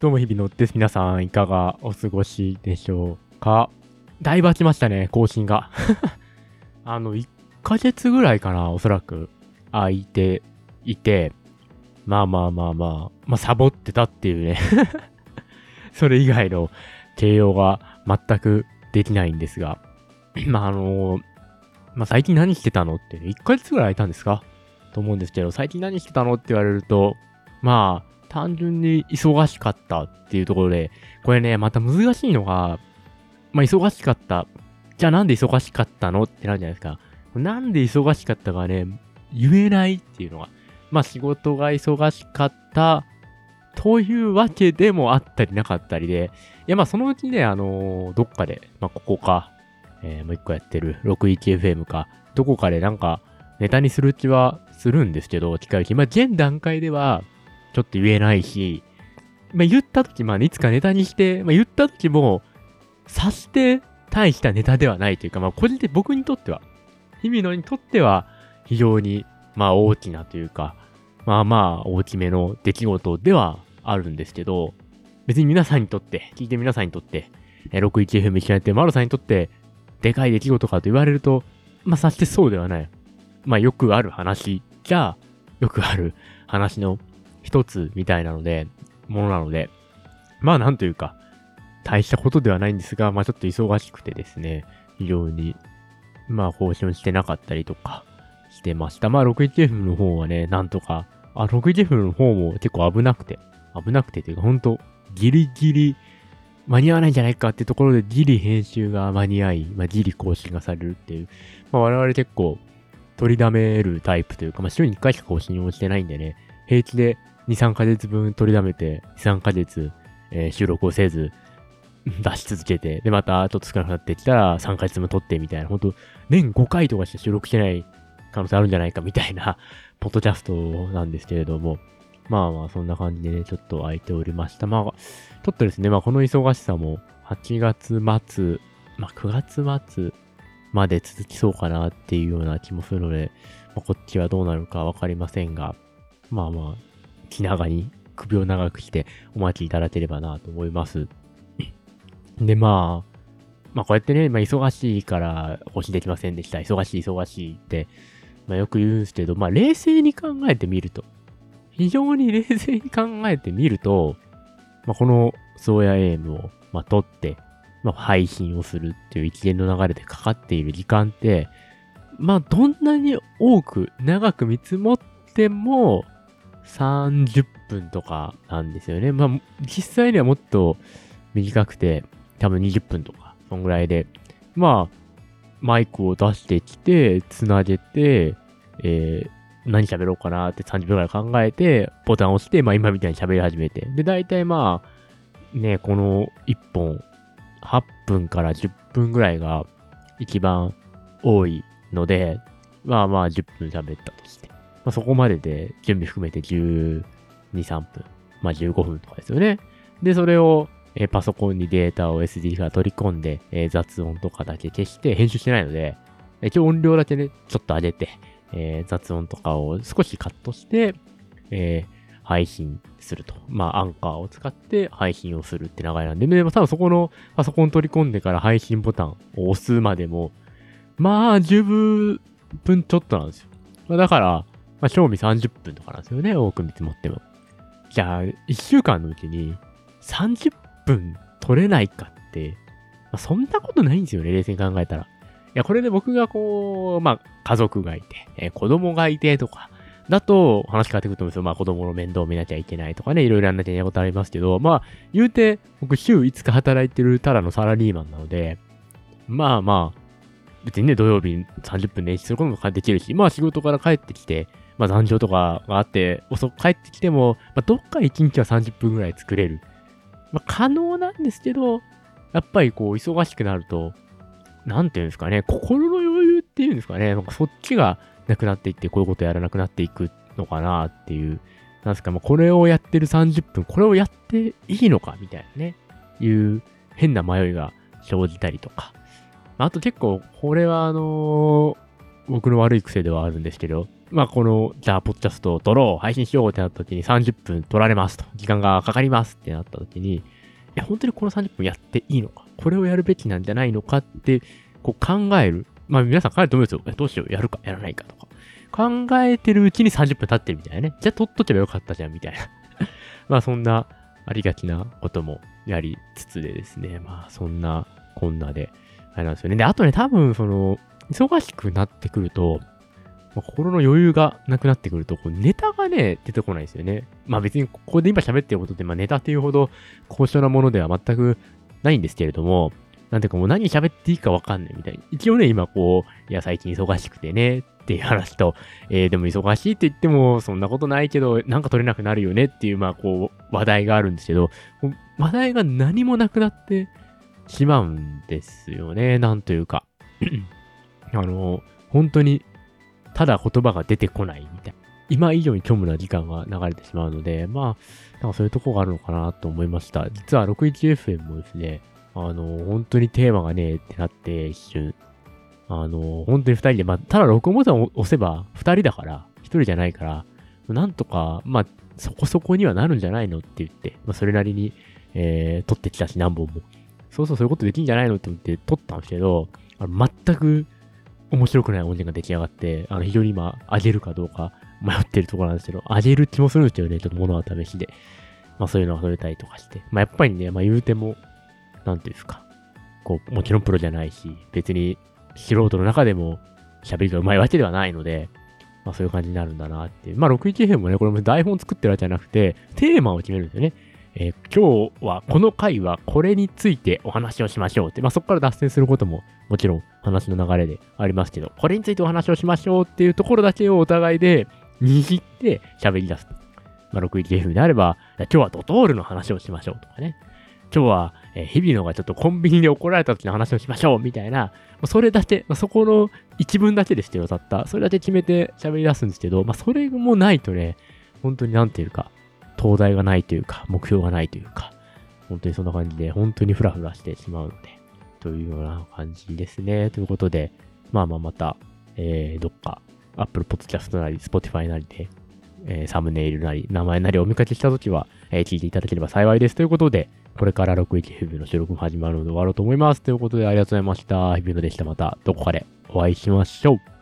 どうも日々のです。皆さんいかがお過ごしでしょうか？だいぶ空きましたね、更新が。あの、1ヶ月ぐらいかな、おそらく空いていて、まあまあまあまあ、まあサボってたっていうね。それ以外の形容が全くできないんですが、まああの、まあ最近何してたのって、ね、1ヶ月ぐらい空いたんですか？と思うんですけど、最近何してたのって言われると、まあ、単純に忙しかったっていうところで、これね、また難しいのが、まあ、忙しかった。じゃあなんで忙しかったの？ってなるじゃないですか。なんで忙しかったかね、言えないっていうのが。まあ、仕事が忙しかったというわけでもあったりなかったりで、いや、まあ、そのうちね、あのー、どっかで、まあ、ここか、えー、もう一個やってる 61FM か、どこかでなんか、ネタにする気はするんですけど、機械機。まあ、現段階では、ちょっと言えないし、まあ、言った時、まあ、いつかネタにして、まあ、言った時も、さして大したネタではないというか、まあ、個人的僕にとっては、日々のにとっては、非常に、まあ、大きなというか、まあまあ、大きめの出来事ではあるんですけど、別に皆さんにとって、聞いて皆さんにとって、61FM 聞かれて、マロさんにとって、でかい出来事かと言われると、まあ、さしてそうではない。まあ、よくある話じゃ、よくある話の一つみたいなので、ものなので、まあなんというか、大したことではないんですが、まあちょっと忙しくてですね、非常に、まあ更新してなかったりとかしてました。まあ 61F の方はね、なんとか、あ、61F の方も結構危なくて、危なくてというか、ほんと、ギリギリ間に合わないんじゃないかってところでギリ編集が間に合い、まあ、ギリ更新がされるっていう、まあ、我々結構取りだめるタイプというか、まあ、週に1回しか更新をしてないんでね、平気で2、3ヶ月分取りだめて、2、3ヶ月、えー、収録をせず、出し続けて、で、またちょっと少なくなってきたら3ヶ月分撮ってみたいな、ほんと、年5回とかして収録してない可能性あるんじゃないかみたいな、ポッドキャストなんですけれども、まあまあ、そんな感じでね、ちょっと空いておりました。まあ、ちょっとですね、まあこの忙しさも8月末、まあ9月末まで続きそうかなっていうような気もするので、まあ、こっちはどうなるかわかりませんが、まあまあ、気長に首を長くしてお待ちいただければなと思います。で、まあ、まあこうやってね、まあ忙しいから更新できませんでした。忙しい忙しいって、まあよく言うんですけど、まあ冷静に考えてみると、非常に冷静に考えてみると、まあこのソーヤエームを、まあ、取って、まあ配信をするっていう一連の流れでかかっている時間って、まあどんなに多く長く見積もっても、30分とかなんですよね。まあ、実際にはもっと短くて、多分20分とか、そんぐらいで、まあ、マイクを出してきて、つなげて、えー、何喋ろうかなって30分くらい考えて、ボタンを押して、まあ今みたいに喋り始めて。で、大体まあ、ね、この1本、8分から10分ぐらいが一番多いので、まあまあ10分喋ったとして。まあ、そこまでで準備含めて12、3分。まあ、15分とかですよね。で、それを、えー、パソコンにデータを SD から取り込んで、えー、雑音とかだけ消して編集してないので、一応音量だけね、ちょっと上げて、えー、雑音とかを少しカットして、え配信すると。まあ、アンカーを使って配信をするって流れなんで、でも多分そこのパソコン取り込んでから配信ボタンを押すまでも、まあ、10分ちょっとなんですよ。だから、まあ、賞味30分とかなんですよね、多く見積もっても。じゃあ、1週間のうちに30分取れないかって、まあ、そんなことないんですよね、冷静に考えたら。いや、これで僕がこう、まあ、家族がいて、えー、子供がいてとか、だと話変わってくると思うんですよ。まあ子供の面倒を見なきゃいけないとかね、いろいろやんなきゃいけないことありますけど、まあ言うて僕週5日働いてるただのサラリーマンなので、まあまあ、別にね、土曜日30分練習することもできるし、まあ仕事から帰ってきて、まあ残業とかがあって、遅く帰ってきても、まあどっか1日は30分ぐらい作れる。まあ可能なんですけど、やっぱりこう忙しくなると、なんていうんですかね、心の余裕っていうんですかね、なんかそっちがなくなっていって、こういうことやらなくなっていくのかなっていう、なんですか、まあこれをやってる30分、これをやっていいのかみたいなね、いう変な迷いが生じたりとか。あと結構、これはあのー、僕の悪い癖ではあるんですけど、まあこの、じゃあ、ポッドキャストを撮ろう、配信しようってなった時に30分撮られますと、時間がかかりますってなった時に、いや、本当にこの30分やっていいのか、これをやるべきなんじゃないのかって、こう考える。まあ皆さん考えると思うんですよ。どうしよう、やるか、やらないかとか。考えてるうちに30分経ってるみたいなね。じゃあ撮っとけばよかったじゃん、みたいな。まあそんなありがちなこともやりつつでですね。まあそんなこんなで、あれなんですよね。で、あとね、多分その、忙しくなってくると、まあ、心の余裕がなくなってくると、こうネタがね、出てこないですよね。まあ別にここで今喋ってることで、まあネタっていうほど高尚なものでは全くないんですけれども、なんていうかもう何喋っていいかわかんないみたいな。一応ね、今こう、いや最近忙しくてねっていう話と、えー、でも忙しいって言ってもそんなことないけど、なんか取れなくなるよねっていう、まあこう、話題があるんですけど、話題が何もなくなってしまうんですよね。なんというか。あの、本当に、ただ言葉が出てこないみたいな。今以上に虚無な時間が流れてしまうので、まあ、なんかそういうとこがあるのかなと思いました。実は 61FM もですね、あの、本当にテーマがねえ、ってなって一瞬、あの、本当に二人で、まあ、ただ録音ボタンを押せば二人だから、一人じゃないから、なんとか、まあ、そこそこにはなるんじゃないのって言って、まあ、それなりに、えー、撮ってきたし、何本も。そうそう、そういうことできんじゃないのって思って撮ったんですけど、あの全く面白くない音源が出来上がって、あの、非常に今、上げるかどうか迷ってるところなんですけど、上げる気もするんですけどね、ちょっと物は試しで。まあそういうのが取れたりとかして。まあやっぱりね、まあ言うても、なんていうんですか。こう、もちろんプロじゃないし、別に素人の中でも喋りが上手いわけではないので、まあそういう感じになるんだなっていう。まあ 61FM もね、これも台本作ってるわけじゃなくて、テーマを決めるんですよね。えー、今日は、この回はこれについてお話をしましょうって、まあそこから脱線することももちろん話の流れでありますけど、これについてお話をしましょうっていうところだけをお互いで握って喋り出す。まあ 61FM であれば、今日はドトールの話をしましょうとかね。今日は、えー、日々のがちょっとコンビニで怒られた時の話をしましょうみたいな、それだけ、まあ、そこの一文だけですけど、たった。それだけ決めて喋り出すんですけど、まあ、それもないとね、本当になんていうか、東大がないというか、目標がないというか、本当にそんな感じで、本当にフラフラしてしまうので、というような感じですね。ということで、まあまあまた、えー、どっか、Apple Podcast なり、Spotify なりで、えー、サムネイルなり、名前なりお見かけしたときは、えー、聞いていただければ幸いです。ということで、これから61ヘビの収録も始まるので終わろうと思います。ということで、ありがとうございました。ヘビのでした。またどこかでお会いしましょう。